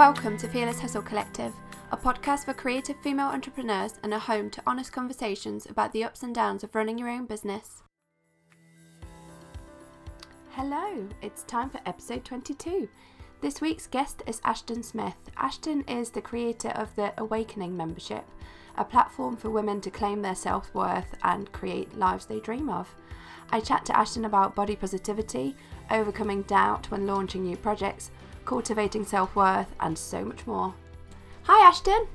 Welcome to Fearless Hustle Collective, a podcast for creative female entrepreneurs and a home to honest conversations about the ups and downs of running your own business. Hello, it's time for episode 22. This week's guest is Ashton Smith. Ashton is the creator of the Awakening membership, a platform for women to claim their self worth and create lives they dream of. I chat to Ashton about body positivity, overcoming doubt when launching new projects, cultivating self worth, and so much more. Hi, Ashton.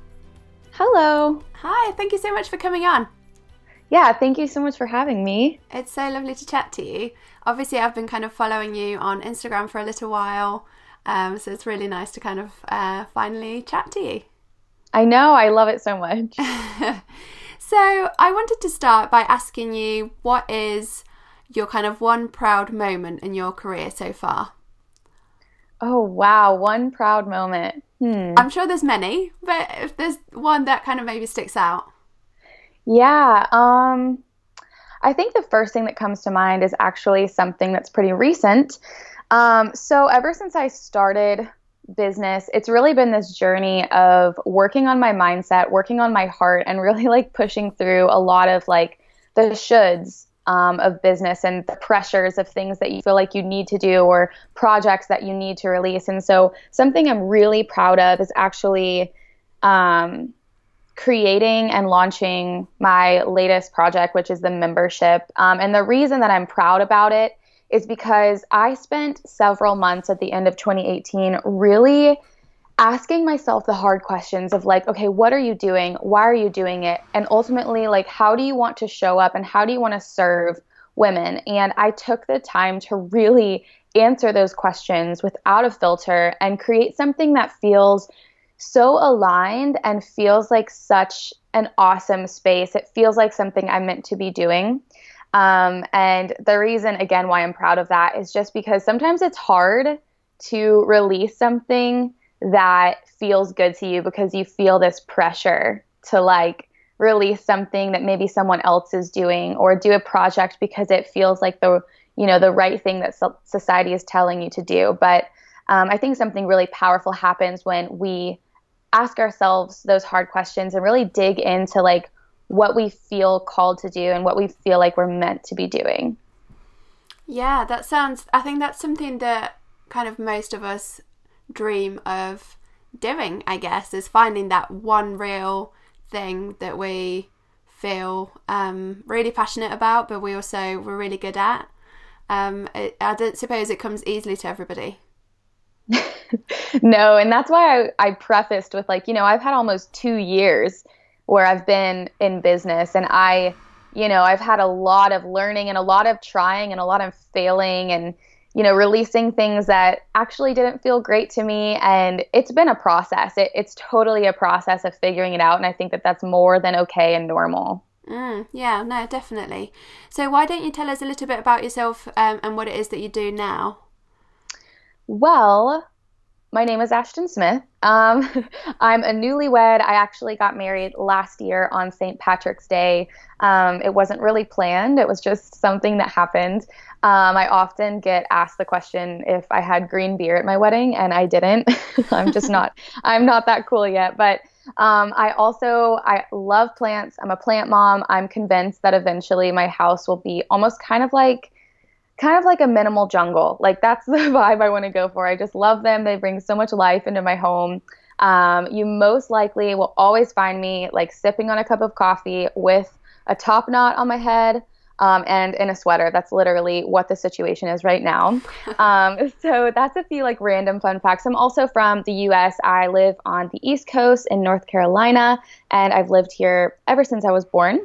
Hello. Hi, thank you so much for coming on. Yeah, thank you so much for having me. It's so lovely to chat to you. Obviously, I've been kind of following you on Instagram for a little while, um, so it's really nice to kind of uh, finally chat to you. I know, I love it so much. so, I wanted to start by asking you what is your kind of one proud moment in your career so far? Oh, wow. One proud moment. Hmm. I'm sure there's many, but if there's one that kind of maybe sticks out. Yeah. Um, I think the first thing that comes to mind is actually something that's pretty recent. Um, so, ever since I started business, it's really been this journey of working on my mindset, working on my heart, and really like pushing through a lot of like the shoulds um, of business and the pressures of things that you feel like you need to do or projects that you need to release. And so, something I'm really proud of is actually um, creating and launching my latest project, which is the membership. Um, and the reason that I'm proud about it is because I spent several months at the end of 2018 really asking myself the hard questions of like okay what are you doing? Why are you doing it? And ultimately like how do you want to show up and how do you want to serve women? And i took the time to really answer those questions without a filter and create something that feels so aligned and feels like such an awesome space. It feels like something i'm meant to be doing. Um, and the reason again why i'm proud of that is just because sometimes it's hard to release something that feels good to you because you feel this pressure to like release something that maybe someone else is doing or do a project because it feels like the you know the right thing that society is telling you to do. But um, i think something really powerful happens when we ask ourselves those hard questions and really dig into like what we feel called to do and what we feel like we're meant to be doing. Yeah that sounds i think that's something that kind of most of us dream of doing, I guess, is finding that one real thing that we feel um, really passionate about, but we also we're really good at. Um, it, I don't suppose it comes easily to everybody. no, and that's why I, I prefaced with like, you know, I've had almost two years where I've been in business, and I, you know, I've had a lot of learning and a lot of trying and a lot of failing and you know, releasing things that actually didn't feel great to me. And it's been a process. It, it's totally a process of figuring it out. And I think that that's more than okay and normal. Mm, yeah, no, definitely. So, why don't you tell us a little bit about yourself um, and what it is that you do now? Well, my name is Ashton Smith. Um, I'm a newlywed. I actually got married last year on St. Patrick's Day. Um, it wasn't really planned, it was just something that happened. Um, I often get asked the question if I had green beer at my wedding, and I didn't. I'm just not. I'm not that cool yet. But um, I also I love plants. I'm a plant mom. I'm convinced that eventually my house will be almost kind of like kind of like a minimal jungle. Like that's the vibe I want to go for. I just love them. They bring so much life into my home. Um, you most likely will always find me like sipping on a cup of coffee with a top knot on my head. Um, and in a sweater. That's literally what the situation is right now. Um, so that's a few like random fun facts. I'm also from the U.S. I live on the East Coast in North Carolina, and I've lived here ever since I was born.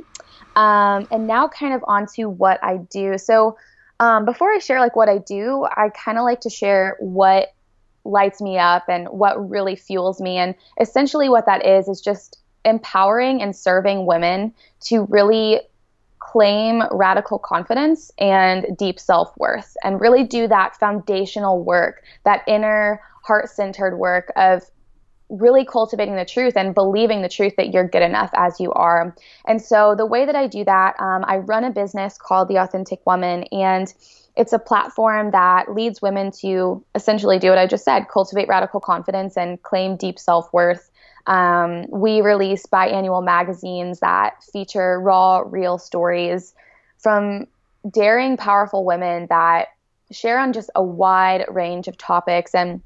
Um, and now, kind of onto what I do. So um, before I share like what I do, I kind of like to share what lights me up and what really fuels me. And essentially, what that is is just empowering and serving women to really claim radical confidence and deep self worth and really do that foundational work, that inner heart centered work of really cultivating the truth and believing the truth that you're good enough as you are. And so the way that I do that, um, I run a business called The Authentic Woman, and it's a platform that leads women to essentially do what I just said cultivate radical confidence and claim deep self worth. Um, we release biannual magazines that feature raw, real stories from daring, powerful women that share on just a wide range of topics. And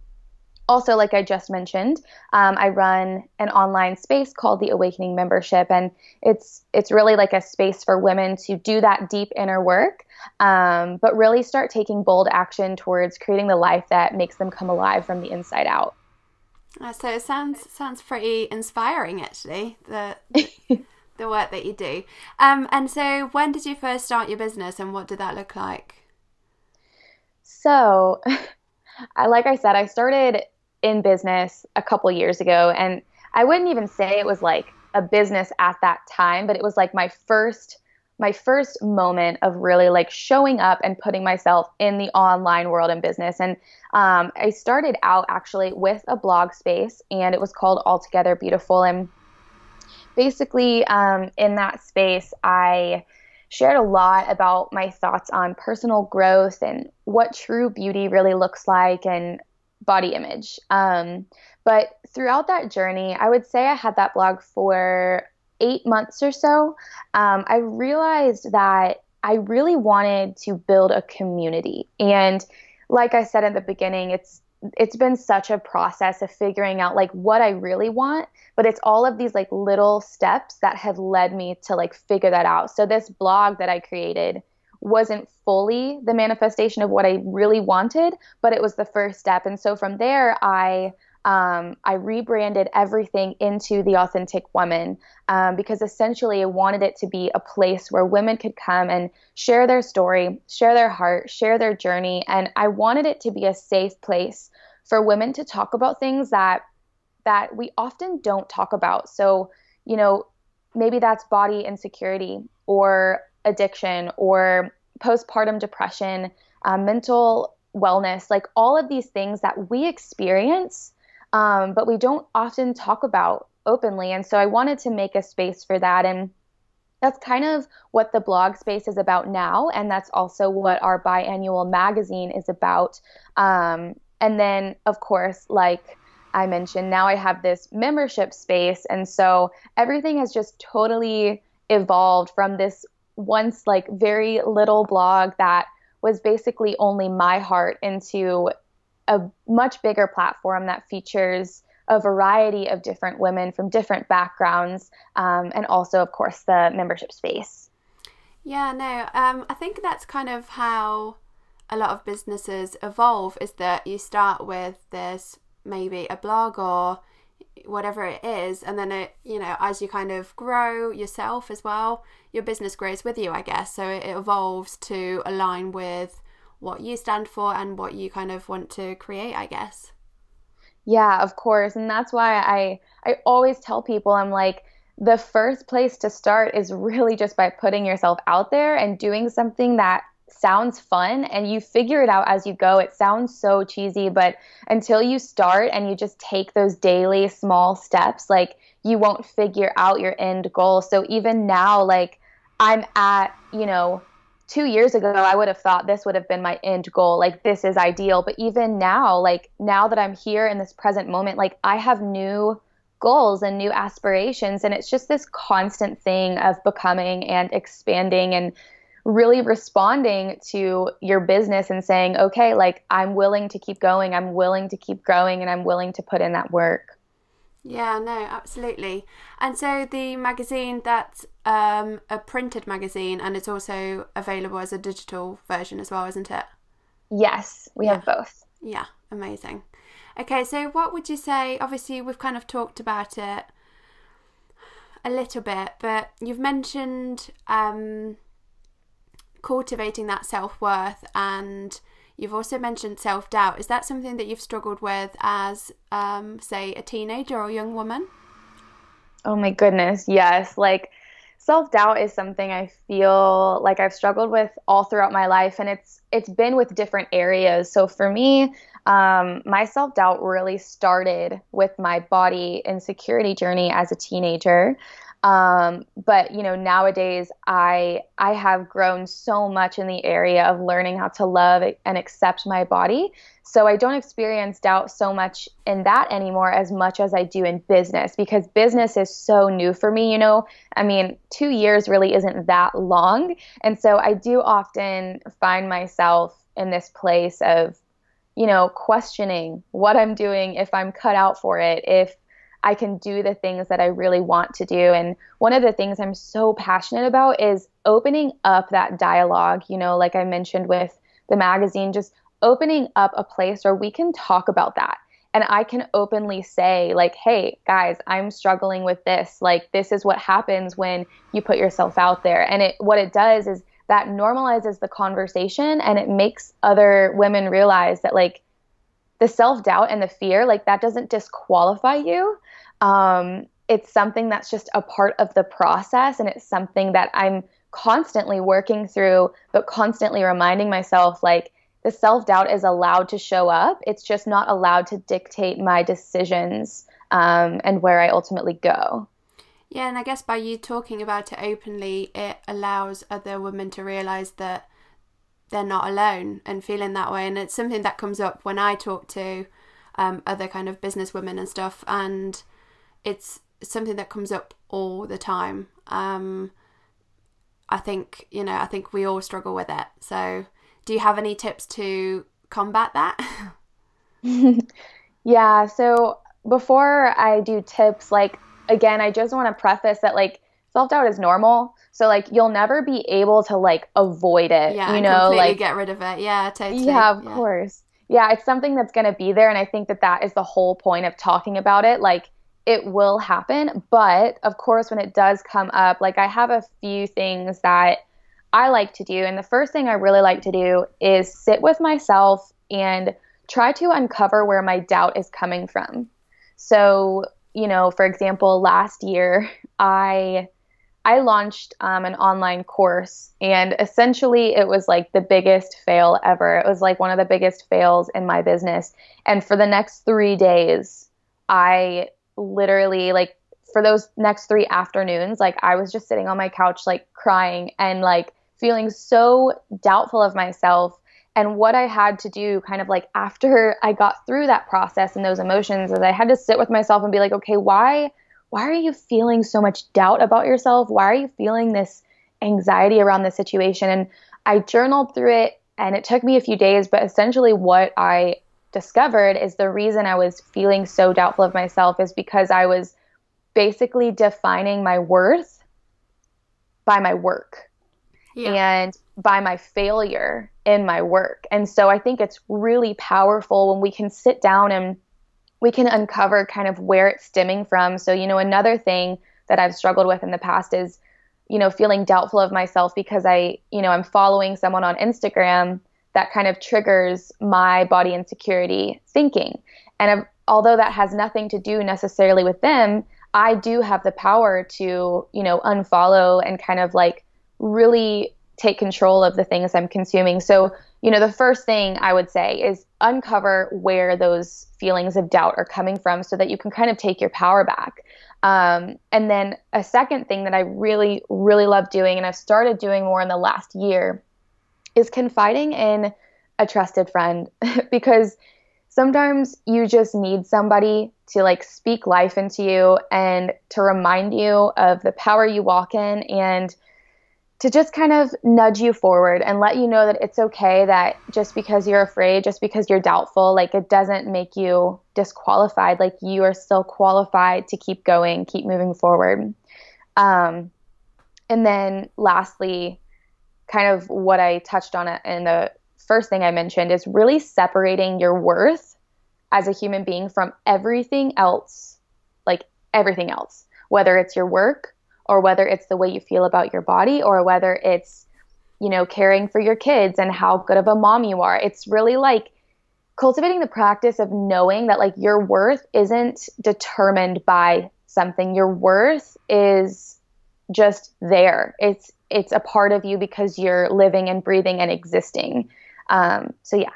also, like I just mentioned, um, I run an online space called the Awakening Membership, and it's it's really like a space for women to do that deep inner work, um, but really start taking bold action towards creating the life that makes them come alive from the inside out. Uh, so it sounds sounds pretty inspiring, actually. The the work that you do. Um, and so, when did you first start your business, and what did that look like? So, I like I said, I started in business a couple years ago, and I wouldn't even say it was like a business at that time, but it was like my first my first moment of really like showing up and putting myself in the online world and business. And um, I started out actually with a blog space, and it was called Altogether Beautiful. And basically, um, in that space, I shared a lot about my thoughts on personal growth and what true beauty really looks like and body image. Um, but throughout that journey, I would say I had that blog for eight months or so. Um, I realized that I really wanted to build a community. And like I said in the beginning, it's it's been such a process of figuring out like what I really want, but it's all of these like little steps that have led me to like figure that out. So this blog that I created wasn't fully the manifestation of what I really wanted, but it was the first step. And so from there, I um, I rebranded everything into the authentic woman um, because essentially I wanted it to be a place where women could come and share their story, share their heart, share their journey. And I wanted it to be a safe place for women to talk about things that that we often don't talk about. So, you know, maybe that's body insecurity or addiction or postpartum depression, uh, mental wellness, like all of these things that we experience, um, but we don't often talk about openly. And so I wanted to make a space for that. And that's kind of what the blog space is about now. And that's also what our biannual magazine is about. Um, and then, of course, like I mentioned, now I have this membership space. And so everything has just totally evolved from this once like very little blog that was basically only my heart into a much bigger platform that features a variety of different women from different backgrounds um, and also of course the membership space. Yeah no um, i think that's kind of how a lot of businesses evolve is that you start with this maybe a blog or whatever it is and then it you know as you kind of grow yourself as well your business grows with you i guess. So it evolves to align with what you stand for and what you kind of want to create i guess. Yeah of course. And that's why i i always tell people i'm like the first place to start is really just by putting yourself out there and doing something that sounds fun and you figure it out as you go. It sounds so cheesy, but until you start and you just take those daily small steps, like you won't figure out your end goal. So even now, like I'm at, you know, two years ago, I would have thought this would have been my end goal. Like, this is ideal. But even now, like, now that I'm here in this present moment, like, I have new goals and new aspirations. And it's just this constant thing of becoming and expanding and really responding to your business and saying, okay, like I'm willing to keep going, I'm willing to keep growing, and I'm willing to put in that work. Yeah, no, absolutely. And so the magazine, that's um, a printed magazine and it's also available as a digital version as well, isn't it? Yes, we yeah. have both. Yeah, amazing. Okay, so what would you say? Obviously, we've kind of talked about it a little bit, but you've mentioned um, cultivating that self worth and you've also mentioned self doubt. Is that something that you've struggled with as, um, say, a teenager or a young woman? Oh my goodness, yes. Like, self doubt is something I feel like I've struggled with all throughout my life, and it's it's been with different areas. So for me, Um, my self doubt really started with my body insecurity journey as a teenager. Um, but you know, nowadays I I have grown so much in the area of learning how to love and accept my body. So I don't experience doubt so much in that anymore as much as I do in business because business is so new for me. You know, I mean, two years really isn't that long, and so I do often find myself in this place of, you know, questioning what I'm doing if I'm cut out for it, if I can do the things that I really want to do. And one of the things I'm so passionate about is opening up that dialogue, you know, like I mentioned with the magazine, just opening up a place where we can talk about that. And I can openly say, like, hey, guys, I'm struggling with this. Like, this is what happens when you put yourself out there. And it, what it does is that normalizes the conversation and it makes other women realize that, like, the self doubt and the fear, like, that doesn't disqualify you um, it's something that's just a part of the process and it's something that I'm constantly working through, but constantly reminding myself like the self doubt is allowed to show up. It's just not allowed to dictate my decisions um, and where I ultimately go. Yeah, and I guess by you talking about it openly, it allows other women to realize that they're not alone and feeling that way. And it's something that comes up when I talk to um, other kind of business women and stuff. And it's something that comes up all the time. Um, I think you know, I think we all struggle with it. So, do you have any tips to combat that? yeah. So before I do tips, like again, I just want to preface that like self doubt is normal. So like you'll never be able to like avoid it. Yeah, you know, like get rid of it. Yeah, totally. Yeah, of yeah. course. Yeah, it's something that's going to be there, and I think that that is the whole point of talking about it. Like it will happen. But of course, when it does come up, like I have a few things that I like to do. And the first thing I really like to do is sit with myself and try to uncover where my doubt is coming from. So, you know, for example, last year I I launched um, an online course, and essentially it was like the biggest fail ever. It was like one of the biggest fails in my business. And for the next three days, I literally like for those next three afternoons, like I was just sitting on my couch, like crying and like feeling so doubtful of myself. And what I had to do, kind of like after I got through that process and those emotions, is I had to sit with myself and be like, okay, why, why are you feeling so much doubt about yourself? Why are you feeling this anxiety around this situation? And I journaled through it, and it took me a few days, but essentially, what I discovered is the reason I was feeling so doubtful of myself is because I was basically defining my worth by my work yeah. and by my failure in my work. And so I think it's really powerful when we can sit down and we can uncover kind of where it's stemming from. So, you know, another thing that I've struggled with in the past is, you know, feeling doubtful of myself because I, you know, I'm following someone on Instagram that kind of triggers my body insecurity thinking. And although that has nothing to do necessarily with them, I do have the power to, you know, unfollow and kind of like really take control of the things I'm consuming. So, you know, the first thing I would say is uncover where those feelings of doubt are coming from so that you can kind of take your power back. Um, and then a second thing that I really, really love doing, and I've started doing more in the last year, is confiding in a trusted friend because sometimes you just need somebody to like speak life into you and to remind you of the power you walk in and to just kind of nudge you forward and let you know that it's okay that just because you're afraid, just because you're doubtful, like it doesn't make you disqualified. Like you are still qualified to keep going, keep moving forward. Um, and then lastly, kind of what I touched on in the first thing I mentioned is really separating your worth as a human being from everything else, like everything else, whether it's your work or whether it's the way you feel about your body or whether it's, you know, caring for your kids and how good of a mom you are. It's really like cultivating the practice of knowing that like your worth isn't determined by something. Your worth is just there. It's it's a part of you because you're living and breathing and existing. Um, so yeah.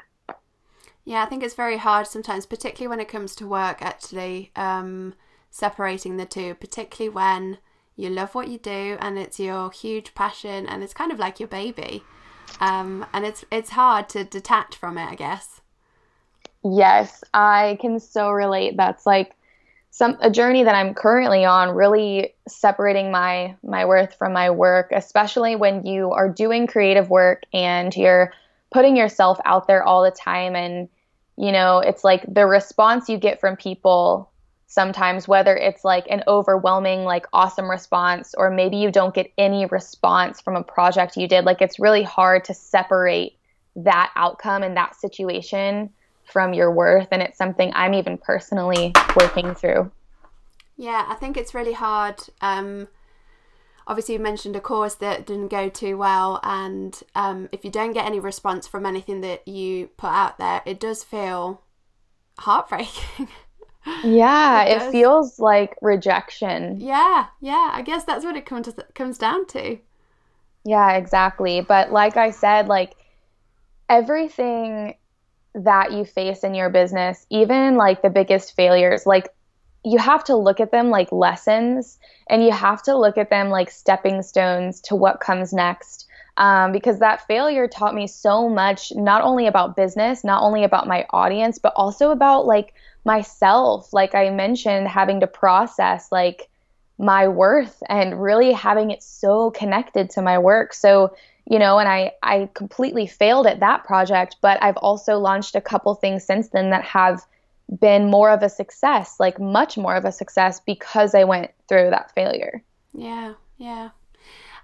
Yeah, I think it's very hard sometimes, particularly when it comes to work, actually, um, separating the two, particularly when you love what you do and it's your huge passion and it's kind of like your baby. Um, and it's it's hard to detach from it, I guess. Yes, I can so relate. That's like some a journey that I'm currently on, really separating my my worth from my work, especially when you are doing creative work and you're putting yourself out there all the time and you know, it's like the response you get from people sometimes whether it's like an overwhelming like awesome response or maybe you don't get any response from a project you did, like it's really hard to separate that outcome and that situation from your worth and it's something i'm even personally working through. Yeah i think it's really hard um, obviously you mentioned a course that didn't go too well and um, if you don't get any response from anything that you put out there it does feel heartbreaking yeah it, it feels like rejection yeah yeah i guess that's what it comes comes down to yeah exactly but like i said like everything that you face in your business, even like the biggest failures, like you have to look at them like lessons and you have to look at them like stepping stones to what comes next. Um, because that failure taught me so much, not only about business, not only about my audience, but also about like myself. Like I mentioned, having to process like my worth and really having it so connected to my work. So you know, and I, I completely failed at that project, but I've also launched a couple things since then that have been more of a success, like much more of a success because I went through that failure. Yeah, yeah.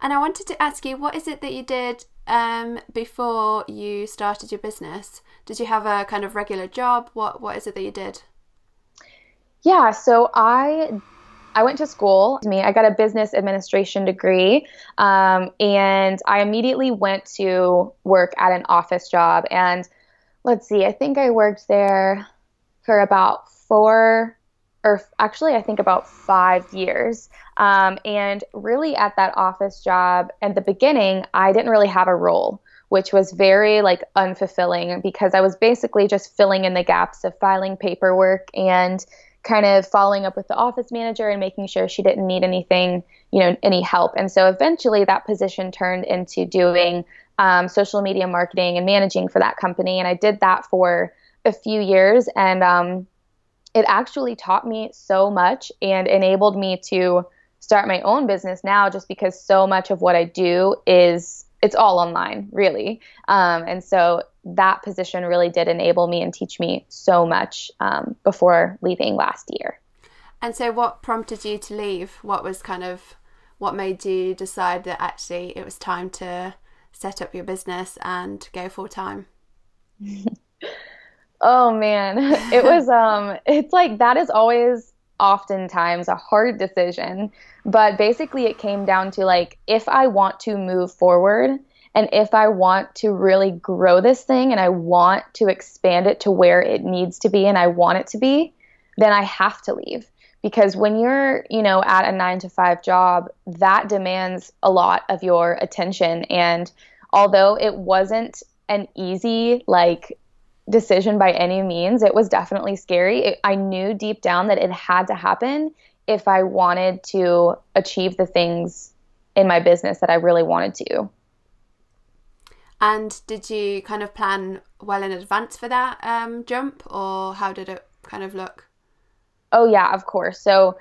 And I wanted to ask you, what is it that you did um, before you started your business? Did you have a kind of regular job? What What is it that you did? Yeah, so I I went to school. Me, I got a business administration degree, um, and I immediately went to work at an office job. And let's see, I think I worked there for about four, or actually, I think about five years. Um, and really, at that office job, at the beginning, I didn't really have a role which was very like unfulfilling because I was basically just filling in the gaps of filing paperwork and kind of following up with the office manager and making sure she didn't need anything, you know, any help. And so eventually that position turned into doing um, social media marketing and managing for that company. And I did that for a few years. And um, it actually taught me so much and enabled me to start my own business now just because so much of what I do is it's all online really um, and so that position really did enable me and teach me so much um, before leaving last year. And so, what prompted you to leave? What was kind of what made you decide that actually it was time to set up your business and go full time? oh man, it was um it's like that is always oftentimes a hard decision, but basically it came down to like if I want to move forward, and if I want to really grow this thing and I want to expand it to where it needs to be and I want it to be, then I have to leave. Because when you're, you know, at a nine to five job, that demands a lot of your attention. And although it wasn't an easy, like, decision by any means, it was definitely scary. It, I knew deep down that it had to happen if I wanted to achieve the things in my business that I really wanted to. And did you kind of plan well in advance for that um, jump, or how did it kind of look? Oh, yeah, of course. So,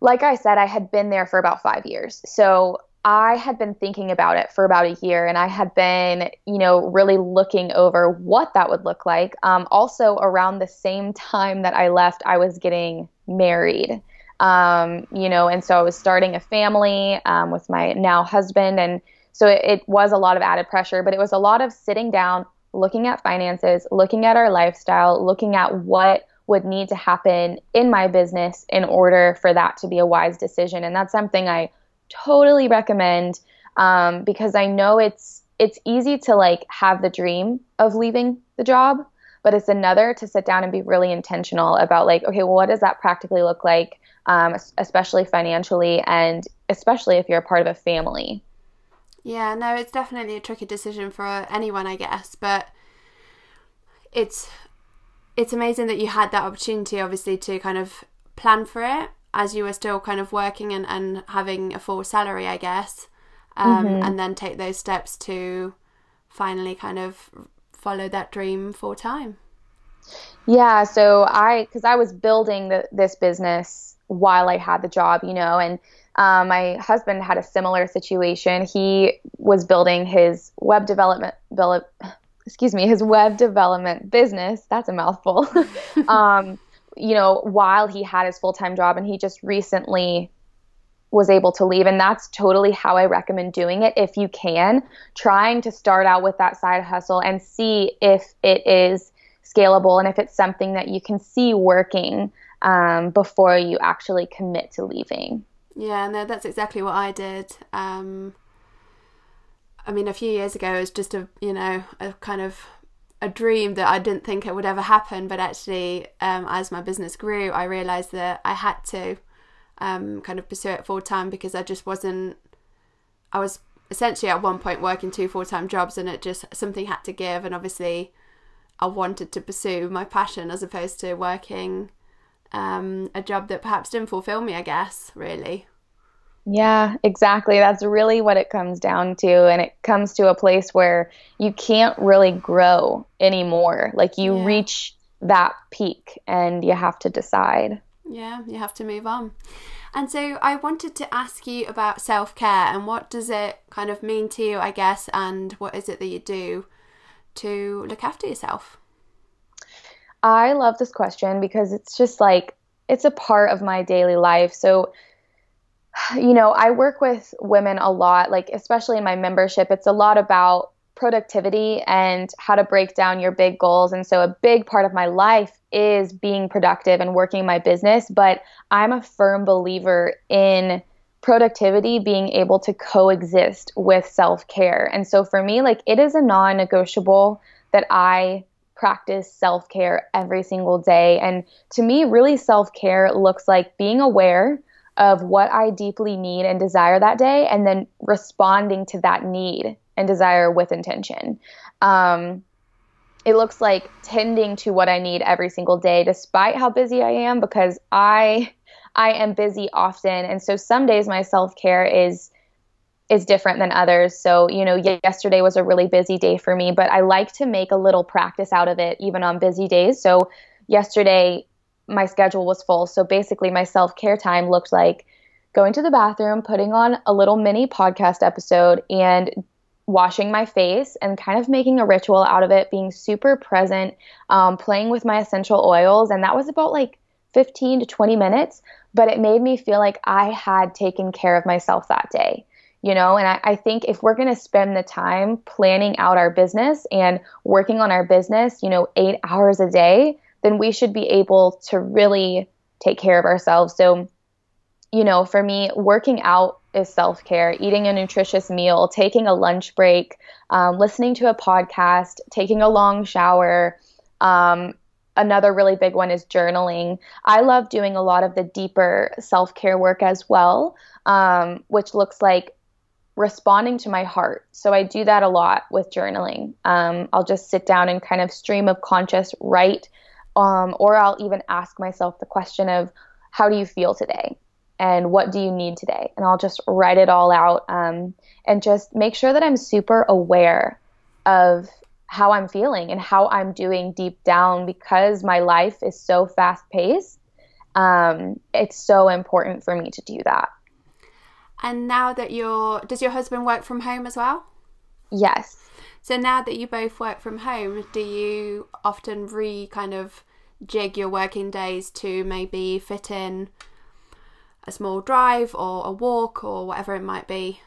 like I said, I had been there for about five years. So, I had been thinking about it for about a year and I had been, you know, really looking over what that would look like. Um, also, around the same time that I left, I was getting married. Um, you know, and so I was starting a family um, with my now husband and so it, it was a lot of added pressure, but it was a lot of sitting down, looking at finances, looking at our lifestyle, looking at what would need to happen in my business in order for that to be a wise decision. And that's something I totally recommend um, because I know it's it's easy to like have the dream of leaving the job, but it's another to sit down and be really intentional about like, okay, well, what does that practically look like, um, especially financially, and especially if you're a part of a family. Yeah, no, it's definitely a tricky decision for anyone, I guess, but it's it's amazing that you had that opportunity, obviously, to kind of plan for it as you were still kind of working and, and having a full salary, I guess, um, mm-hmm. and then take those steps to finally kind of follow that dream full time. Yeah, so I, because I was building the, this business while I had the job, you know, and um, my husband had a similar situation. He was building his web development, excuse me, his web development business. That's a mouthful. um, you know, while he had his full time job, and he just recently was able to leave. And that's totally how I recommend doing it if you can, trying to start out with that side hustle and see if it is scalable and if it's something that you can see working um, before you actually commit to leaving. Yeah, no, that's exactly what I did. Um, I mean, a few years ago, it was just a you know a kind of a dream that I didn't think it would ever happen. But actually, um, as my business grew, I realized that I had to um, kind of pursue it full time because I just wasn't. I was essentially at one point working two full time jobs, and it just something had to give. And obviously, I wanted to pursue my passion as opposed to working um, a job that perhaps didn't fulfill me, I guess, really. Yeah, exactly. That's really what it comes down to. And it comes to a place where you can't really grow anymore. Like you yeah. reach that peak and you have to decide. Yeah, you have to move on. And so I wanted to ask you about self care and what does it kind of mean to you, I guess, and what is it that you do to look after yourself? I love this question because it's just like it's a part of my daily life. So, you know, I work with women a lot, like especially in my membership, it's a lot about productivity and how to break down your big goals. And so, a big part of my life is being productive and working my business. But I'm a firm believer in productivity being able to coexist with self care. And so, for me, like it is a non negotiable that I practice self care every single day. And to me, really, self care looks like being aware of what I deeply need and desire that day, and then responding to that need and desire with intention. Um, it looks like tending to what I need every single day, despite how busy I am, because I I am busy often, and so some days my self care is is different than others. So, you know, yesterday was a really busy day for me, but I like to make a little practice out of it even on busy days. So, yesterday my schedule was full. So, basically, my self care time looked like going to the bathroom, putting on a little mini podcast episode, and washing my face and kind of making a ritual out of it, being super present, um, playing with my essential oils. And that was about like 15 to 20 minutes, but it made me feel like I had taken care of myself that day you know and I, I, think if we're going to spend the time planning out our business and working on our business you know eight hours a day then we should be able to really take care of ourselves so you know for me working out is self-care eating a nutritious meal taking a lunch break um, listening to a podcast taking a long shower um, another really big one is journaling i love doing a lot of the deeper self-care work as well um, which looks like responding to my heart. So I do that a lot with journaling. Um, I'll just sit down and kind of stream of conscious write, um, or I'll even ask myself the question of, how do you feel today? And what do you need today? And I'll just write it all out um, and just make sure that I'm super aware of how I'm feeling and how I'm doing deep down because my life is so fast paced. Um, it's so important for me to do that. And now that you're, does your husband work from home as well? Yes. So now that you both work from home, do you often re kind of jig your working days to maybe fit in a small drive or a walk or whatever it might be?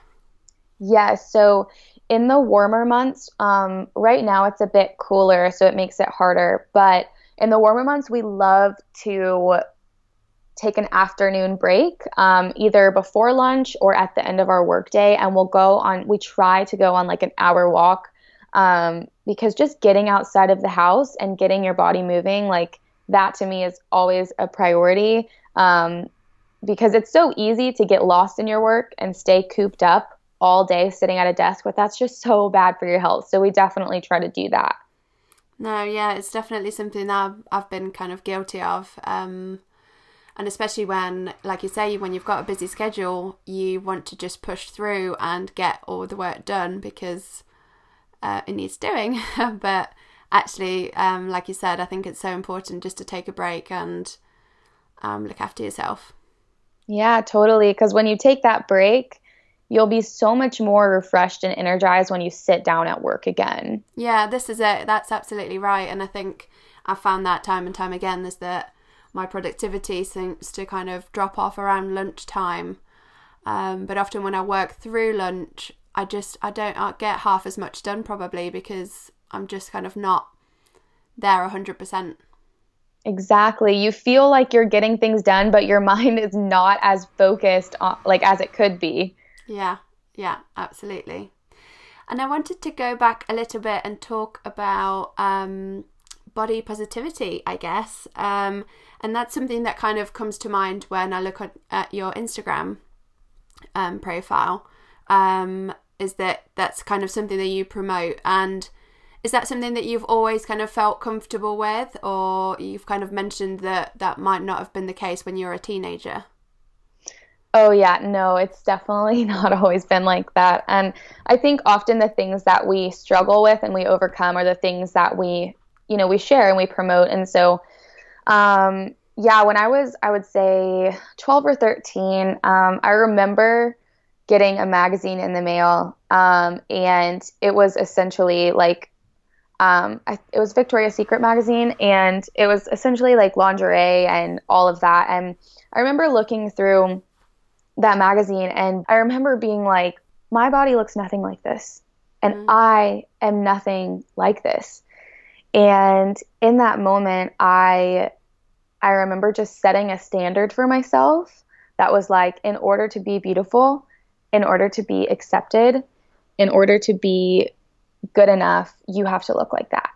Yes. So in the warmer months, um, right now it's a bit cooler, so it makes it harder. But in the warmer months, we love to take an afternoon break, um, either before lunch or at the end of our workday, and we'll go on. We try to go on like an hour walk um, because just getting outside of the house and getting your body moving, like that to me is always a priority. Um, because it's so easy to get lost in your work and stay cooped up all day sitting at a desk, but that's just so bad for your health. So we definitely try to do that. No, yeah, it's definitely something that I've, been kind of guilty of. Um, and especially when, like you say, when you've got a busy schedule, you want to just push through and get all the work done because uh, it needs doing. but actually, um, like you said, I think it's so important just to take a break and um, look after yourself. Yeah, totally. Because when you take that break, you'll be so much more refreshed and energized when you sit down at work again. Yeah, this is it. That's absolutely right. And I think I've found that time and time again is that my productivity seems to kind of drop off around lunchtime. Um, but often when I work through lunch, I just I don't get half as much done probably because I'm just kind of not there 100%. Exactly. You feel like you're getting things done, but your mind is not as focused on, like as it could be. Yeah, yeah, absolutely. And I wanted to go back a little bit and talk about um, body positivity, I guess. Um, and that's something that kind of comes to mind when I look at, at your Instagram um, profile. Um, is that that's kind of something that you promote and is that something that you've always kind of felt comfortable with or you've kind of mentioned that that might not have been the case when you were a teenager Oh, yeah, no, it's definitely not always been like that. And I think often the things that we struggle with and we overcome are the things that we, you know, we share and we promote. And so, um, yeah, when I was, I would say 12 or 13, um, I remember getting a magazine in the mail. Um, and it was essentially like, um, I, it was Victoria's Secret magazine, and it was essentially like lingerie and all of that. And I remember looking through that magazine and I remember being like, my body looks nothing like this. And mm-hmm. I am nothing like this. And in that moment, I I remember just setting a standard for myself that was like in order to be beautiful, in order to be accepted, in order to be good enough, you have to look like that.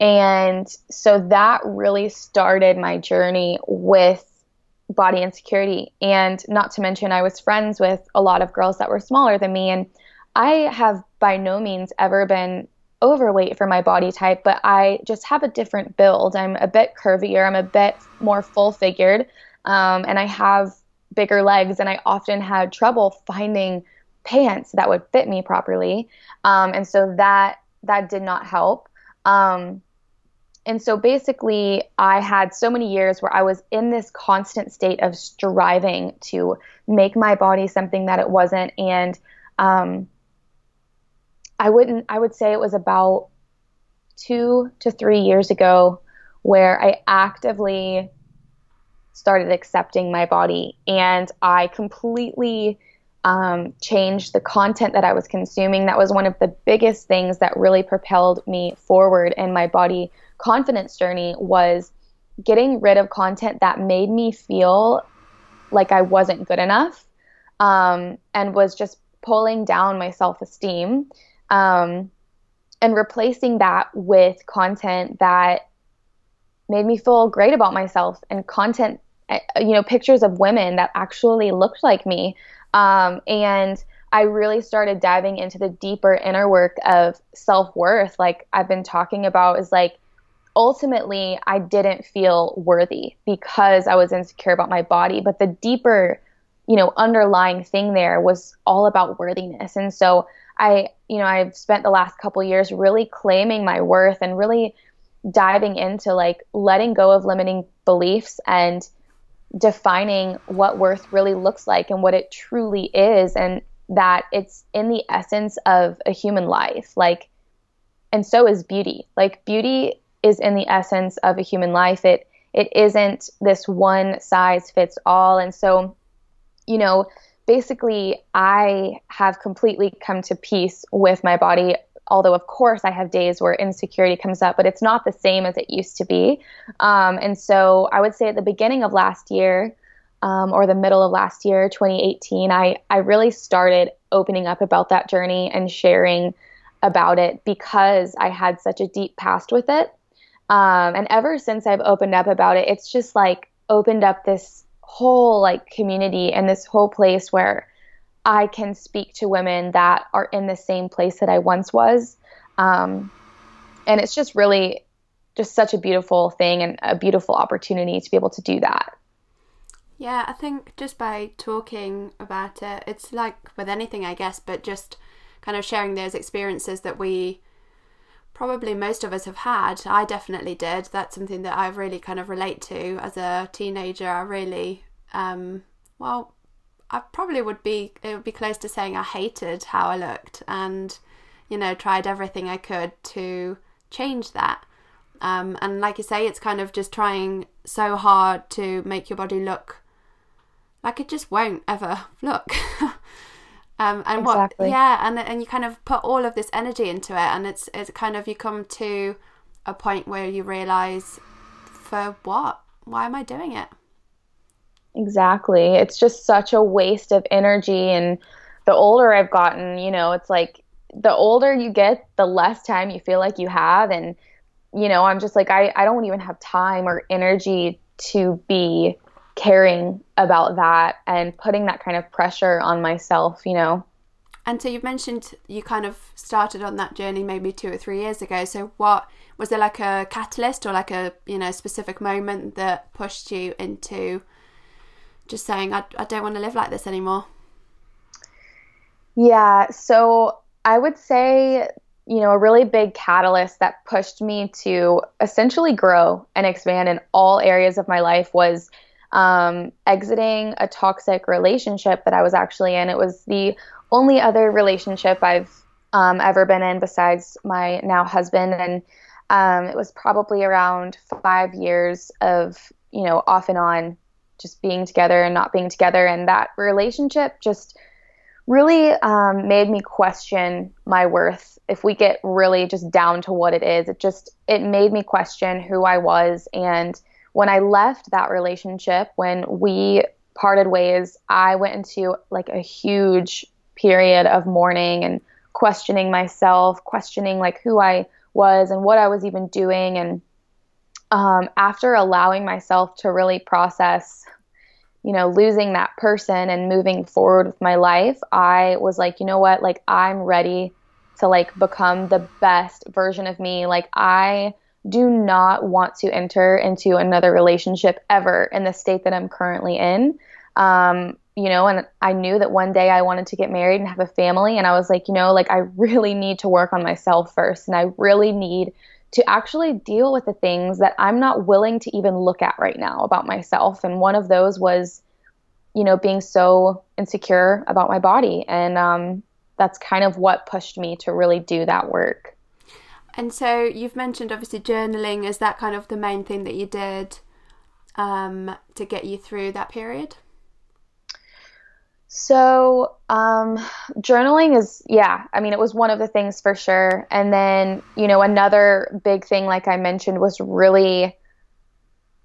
And so that really started my journey with body insecurity. And not to mention, I was friends with a lot of girls that were smaller than me. And I have by no means ever been overweight for my body type, but I just have a different build. I'm a bit curvier, I'm a bit more full figured, um, and I have bigger legs. And I often had trouble finding pants that would fit me properly. Um, and so that that did not help. Um, and so basically, I had so many years where I was in this constant state of striving to make my body something that it wasn't. And um, I wouldn't, I would say it was about two to three years ago where I actively started accepting my body and I completely um, changed the content that I was consuming. That was one of the biggest things that really propelled me forward in my body confidence journey was getting rid of content that made me feel like I wasn't good enough um, and was just pulling down my self esteem um, and replacing that with content that made me feel great about myself and content, eh, you know, pictures of women that actually looked like me. Um, and I really started diving into the deeper inner work of self worth, like I've been talking about, is like ultimately I didn't feel worthy because I was insecure about my body. But the deeper, you know, underlying thing there was all about worthiness. And so I, you know, I've spent the last couple years really claiming my worth and really diving into like letting go of limiting beliefs and defining what worth really looks like and what it truly is and that it's in the essence of a human life like and so is beauty like beauty is in the essence of a human life. It it isn't this one size fits all. And so, you know, basically I have completely come to peace with my body. Although, of course, I have days where insecurity comes up, but it's not the same as it used to be. Um, and so, I would say at the beginning of last year, um, or the middle of last year, 2018, I, I really started opening up about that journey and sharing about it because I had such a deep past with it. Um, and ever since I've opened up about it, it's just like opened up this whole like community and this whole place where I can speak to women that are in the same place that I once was. Um, and it's just really just such a beautiful thing and a beautiful opportunity to be able to do that. Yeah, I think just by talking about it, it's like with anything, I guess, but just kind of sharing those experiences that we probably most of us have had. I definitely did. That's something that I really kind of relate to as a teenager. I really, um, well, I probably would be, it would be close to saying I hated how I looked and, you know, tried everything I could to change that. Um, and like you say, it's kind of just trying so hard to make your body look like it just won't ever look. Um, and exactly. what, yeah, and and you kind of put all of this energy into it, and it's it's kind of you come to a point where you realize, for what? Why am I doing it? Exactly. It's just such a waste of energy, and the older I've gotten, you know, it's like the older you get, the less time you feel like you have, and you know, I'm just like I I don't even have time or energy to be caring about that and putting that kind of pressure on myself, you know. And so you've mentioned you kind of started on that journey maybe two or three years ago. So what was there like a catalyst or like a you know specific moment that pushed you into just saying I, I don't want to live like this anymore? Yeah, so I would say you know a really big catalyst that pushed me to essentially grow and expand in all areas of my life was um, exiting a toxic relationship that I was actually in. It was the only other relationship I've um, ever been in besides my now husband, and um, it was probably around five years of you know off and on, just being together and not being together, and that relationship just really um, made me question my worth. If we get really just down to what it is, it just it made me question who I was and when I left that relationship, when we parted ways, I went into like a huge period of mourning and questioning myself, questioning like who I was and what I was even doing. And um, after allowing myself to really process, you know, losing that person and moving forward with my life, I was like, you know what? Like, I'm ready to like become the best version of me. Like, I do not want to enter into another relationship ever in the state that I'm currently in. Um, you know, and I knew that one day I wanted to get married and have a family. And I was like, you know, like I really need to work on myself first. And I really need to actually deal with the things that I'm not willing to even look at right now about myself. And one of those was, you know, being so insecure about my body. And um, that's kind of what pushed me to really do that work. And so you've mentioned obviously journaling. Is that kind of the main thing that you did um, to get you through that period? So, um, journaling is, yeah, I mean, it was one of the things for sure. And then, you know, another big thing, like I mentioned, was really,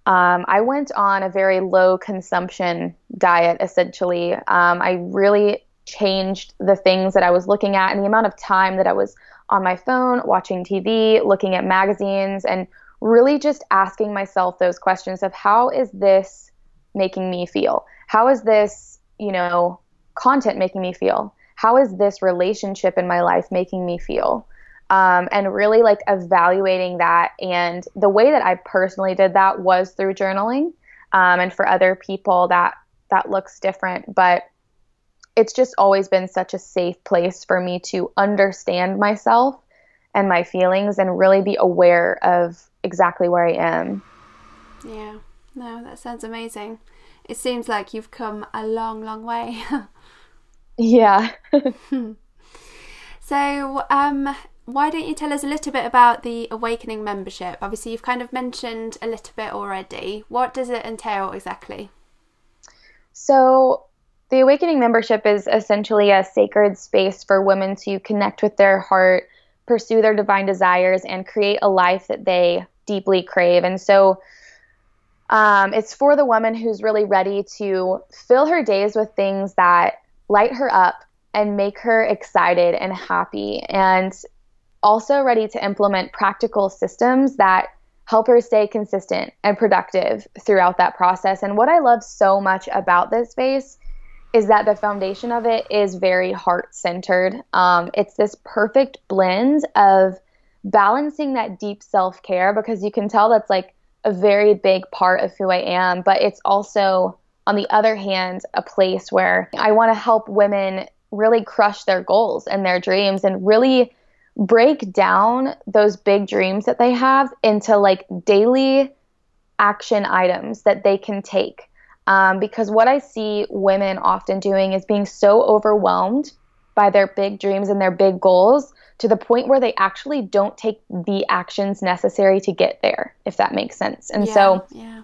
um, I went on a very low consumption diet essentially. Um, I really changed the things that I was looking at and the amount of time that I was on my phone, watching TV, looking at magazines, and really just asking myself those questions of how is this making me feel? How is this, you know, content making me feel? How is this relationship in my life making me feel? Um, and really like evaluating that. And the way that I personally did that was through journaling. Um, and for other people, that that looks different. But it's just always been such a safe place for me to understand myself and my feelings and really be aware of exactly where I am. Yeah, no, that sounds amazing. It seems like you've come a long, long way. yeah. so, um, why don't you tell us a little bit about the Awakening membership? Obviously, you've kind of mentioned a little bit already. What does it entail exactly? So, the Awakening membership is essentially a sacred space for women to connect with their heart, pursue their divine desires, and create a life that they deeply crave. And so um, it's for the woman who's really ready to fill her days with things that light her up and make her excited and happy, and also ready to implement practical systems that help her stay consistent and productive throughout that process. And what I love so much about this space is that the foundation of it is very heart centered. Um, it's this perfect blend of balancing that deep self care because you can tell that's like a very big part of who I am, but it's also, on the other hand, a place where I want to help women really crush their goals and their dreams and really break down those big dreams that they have into like daily action items that they can take. Um, because what I see women often doing is being so overwhelmed by their big dreams and their big goals to the point where they actually don't take the actions necessary to get there, if that makes sense. And yeah, so, yeah.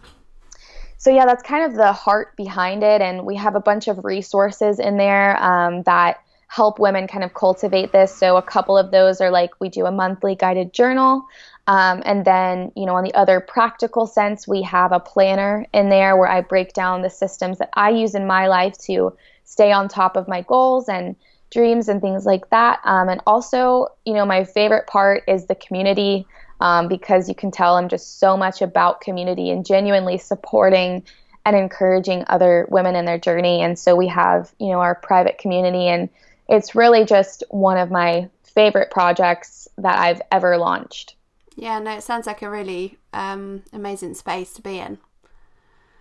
So yeah, that's kind of the heart behind it, and we have a bunch of resources in there um, that help women kind of cultivate this. So a couple of those are like we do a monthly guided journal. Um, and then, you know, on the other practical sense, we have a planner in there where I break down the systems that I use in my life to stay on top of my goals and dreams and things like that. Um, and also, you know, my favorite part is the community um, because you can tell I'm just so much about community and genuinely supporting and encouraging other women in their journey. And so we have, you know, our private community, and it's really just one of my favorite projects that I've ever launched. Yeah, no, it sounds like a really um, amazing space to be in.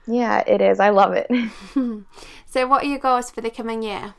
Yeah, it is. I love it. so, what are your goals for the coming year?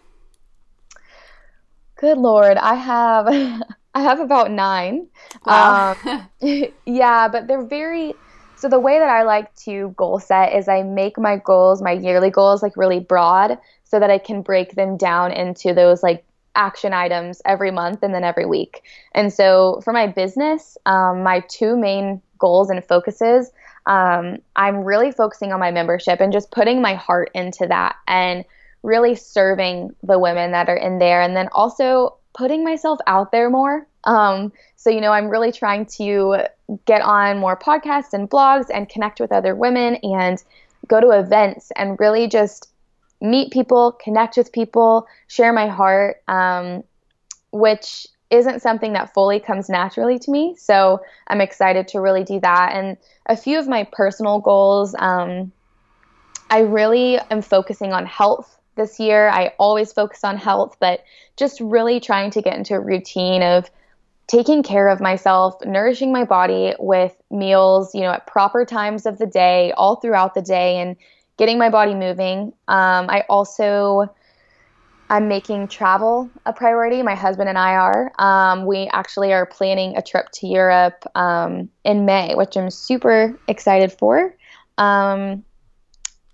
Good Lord, I have I have about nine. Wow. Um, yeah, but they're very. So the way that I like to goal set is I make my goals, my yearly goals, like really broad, so that I can break them down into those like action items every month and then every week. And so for my business, um, my two main goals and focuses, um, I'm really focusing on my membership and just putting my heart into that and really serving the women that are in there. And then also putting myself out there more. Um, so, you know, I'm really trying to get on more podcasts and blogs and connect with other women and go to events and really just meet people, connect with people, share my heart, um, which isn't something that fully comes naturally to me. So I'm excited to really do that. And a few of my personal goals, um, I really am focusing on health this year. I always focus on health, but just really trying to get into a routine of taking care of myself, nourishing my body with meals, you know, at proper times of the day, all throughout the day, and getting my body moving. Um, I also I'm making travel a priority. My husband and I are. Um, we actually are planning a trip to Europe um, in May, which I'm super excited for. Um,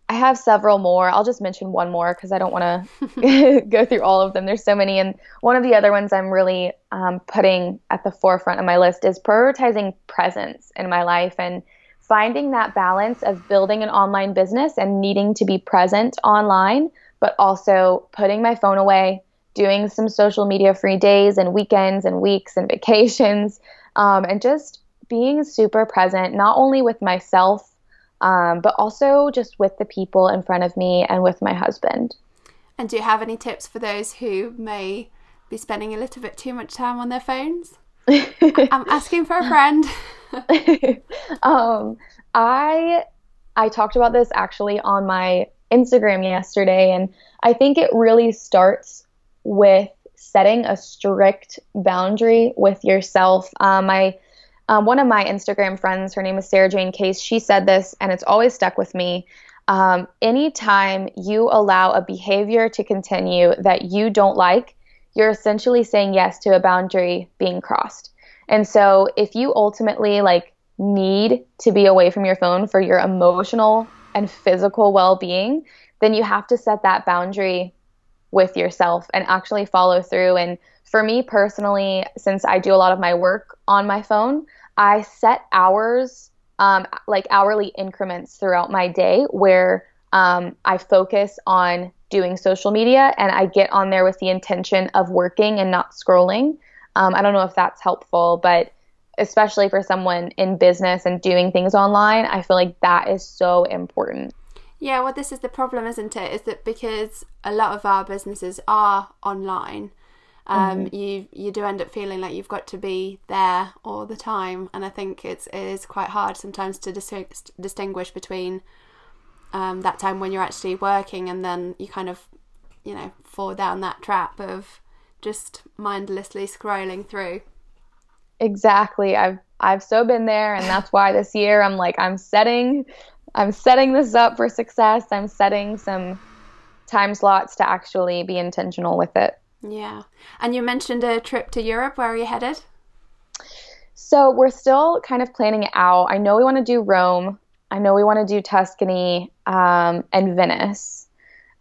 I have several more. I'll just mention one more because I don't want to go through all of them. There's so many. And one of the other ones I'm really um, putting at the forefront of my list is prioritizing presence in my life and finding that balance of building an online business and needing to be present online, but also putting my phone away, doing some social media free days and weekends and weeks and vacations, um, and just being super present, not only with myself, um, but also just with the people in front of me and with my husband. And do you have any tips for those who may be spending a little bit too much time on their phones? I'm asking for a friend. um, I I talked about this actually on my Instagram yesterday, and I think it really starts with setting a strict boundary with yourself. Um, I um, one of my Instagram friends, her name is Sarah Jane Case, she said this, and it's always stuck with me. Um, anytime you allow a behavior to continue that you don't like, you're essentially saying yes to a boundary being crossed. And so if you ultimately like need to be away from your phone for your emotional and physical well-being, then you have to set that boundary with yourself and actually follow through and for me personally, since I do a lot of my work on my phone, I set hours, um, like hourly increments throughout my day where um, I focus on doing social media and I get on there with the intention of working and not scrolling. Um, I don't know if that's helpful, but especially for someone in business and doing things online, I feel like that is so important. Yeah, well, this is the problem, isn't it? Is that because a lot of our businesses are online, um, mm-hmm. you you do end up feeling like you've got to be there all the time, and I think it's it is quite hard sometimes to dis- distinguish between um, that time when you're actually working and then you kind of you know fall down that trap of just mindlessly scrolling through. Exactly. I've I've so been there and that's why this year I'm like I'm setting I'm setting this up for success. I'm setting some time slots to actually be intentional with it. Yeah. And you mentioned a trip to Europe. Where are you headed? So we're still kind of planning it out. I know we want to do Rome. I know we want to do Tuscany um, and Venice.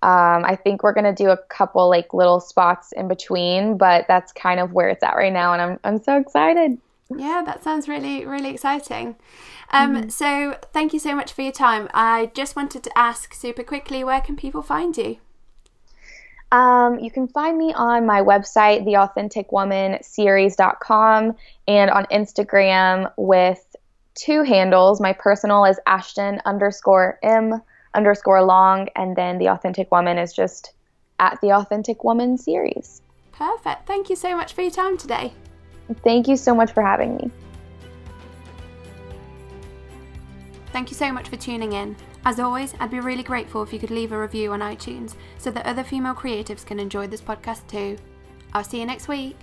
Um, I think we're going to do a couple like little spots in between, but that's kind of where it's at right now. And I'm, I'm so excited. Yeah, that sounds really, really exciting. Um, mm-hmm. So, thank you so much for your time. I just wanted to ask super quickly where can people find you? Um, you can find me on my website, theauthenticwomanseries.com, and on Instagram with two handles. My personal is Ashton underscore M underscore long, and then the Authentic Woman is just at the Authentic Woman series. Perfect. Thank you so much for your time today. Thank you so much for having me. Thank you so much for tuning in. As always, I'd be really grateful if you could leave a review on iTunes so that other female creatives can enjoy this podcast too. I'll see you next week.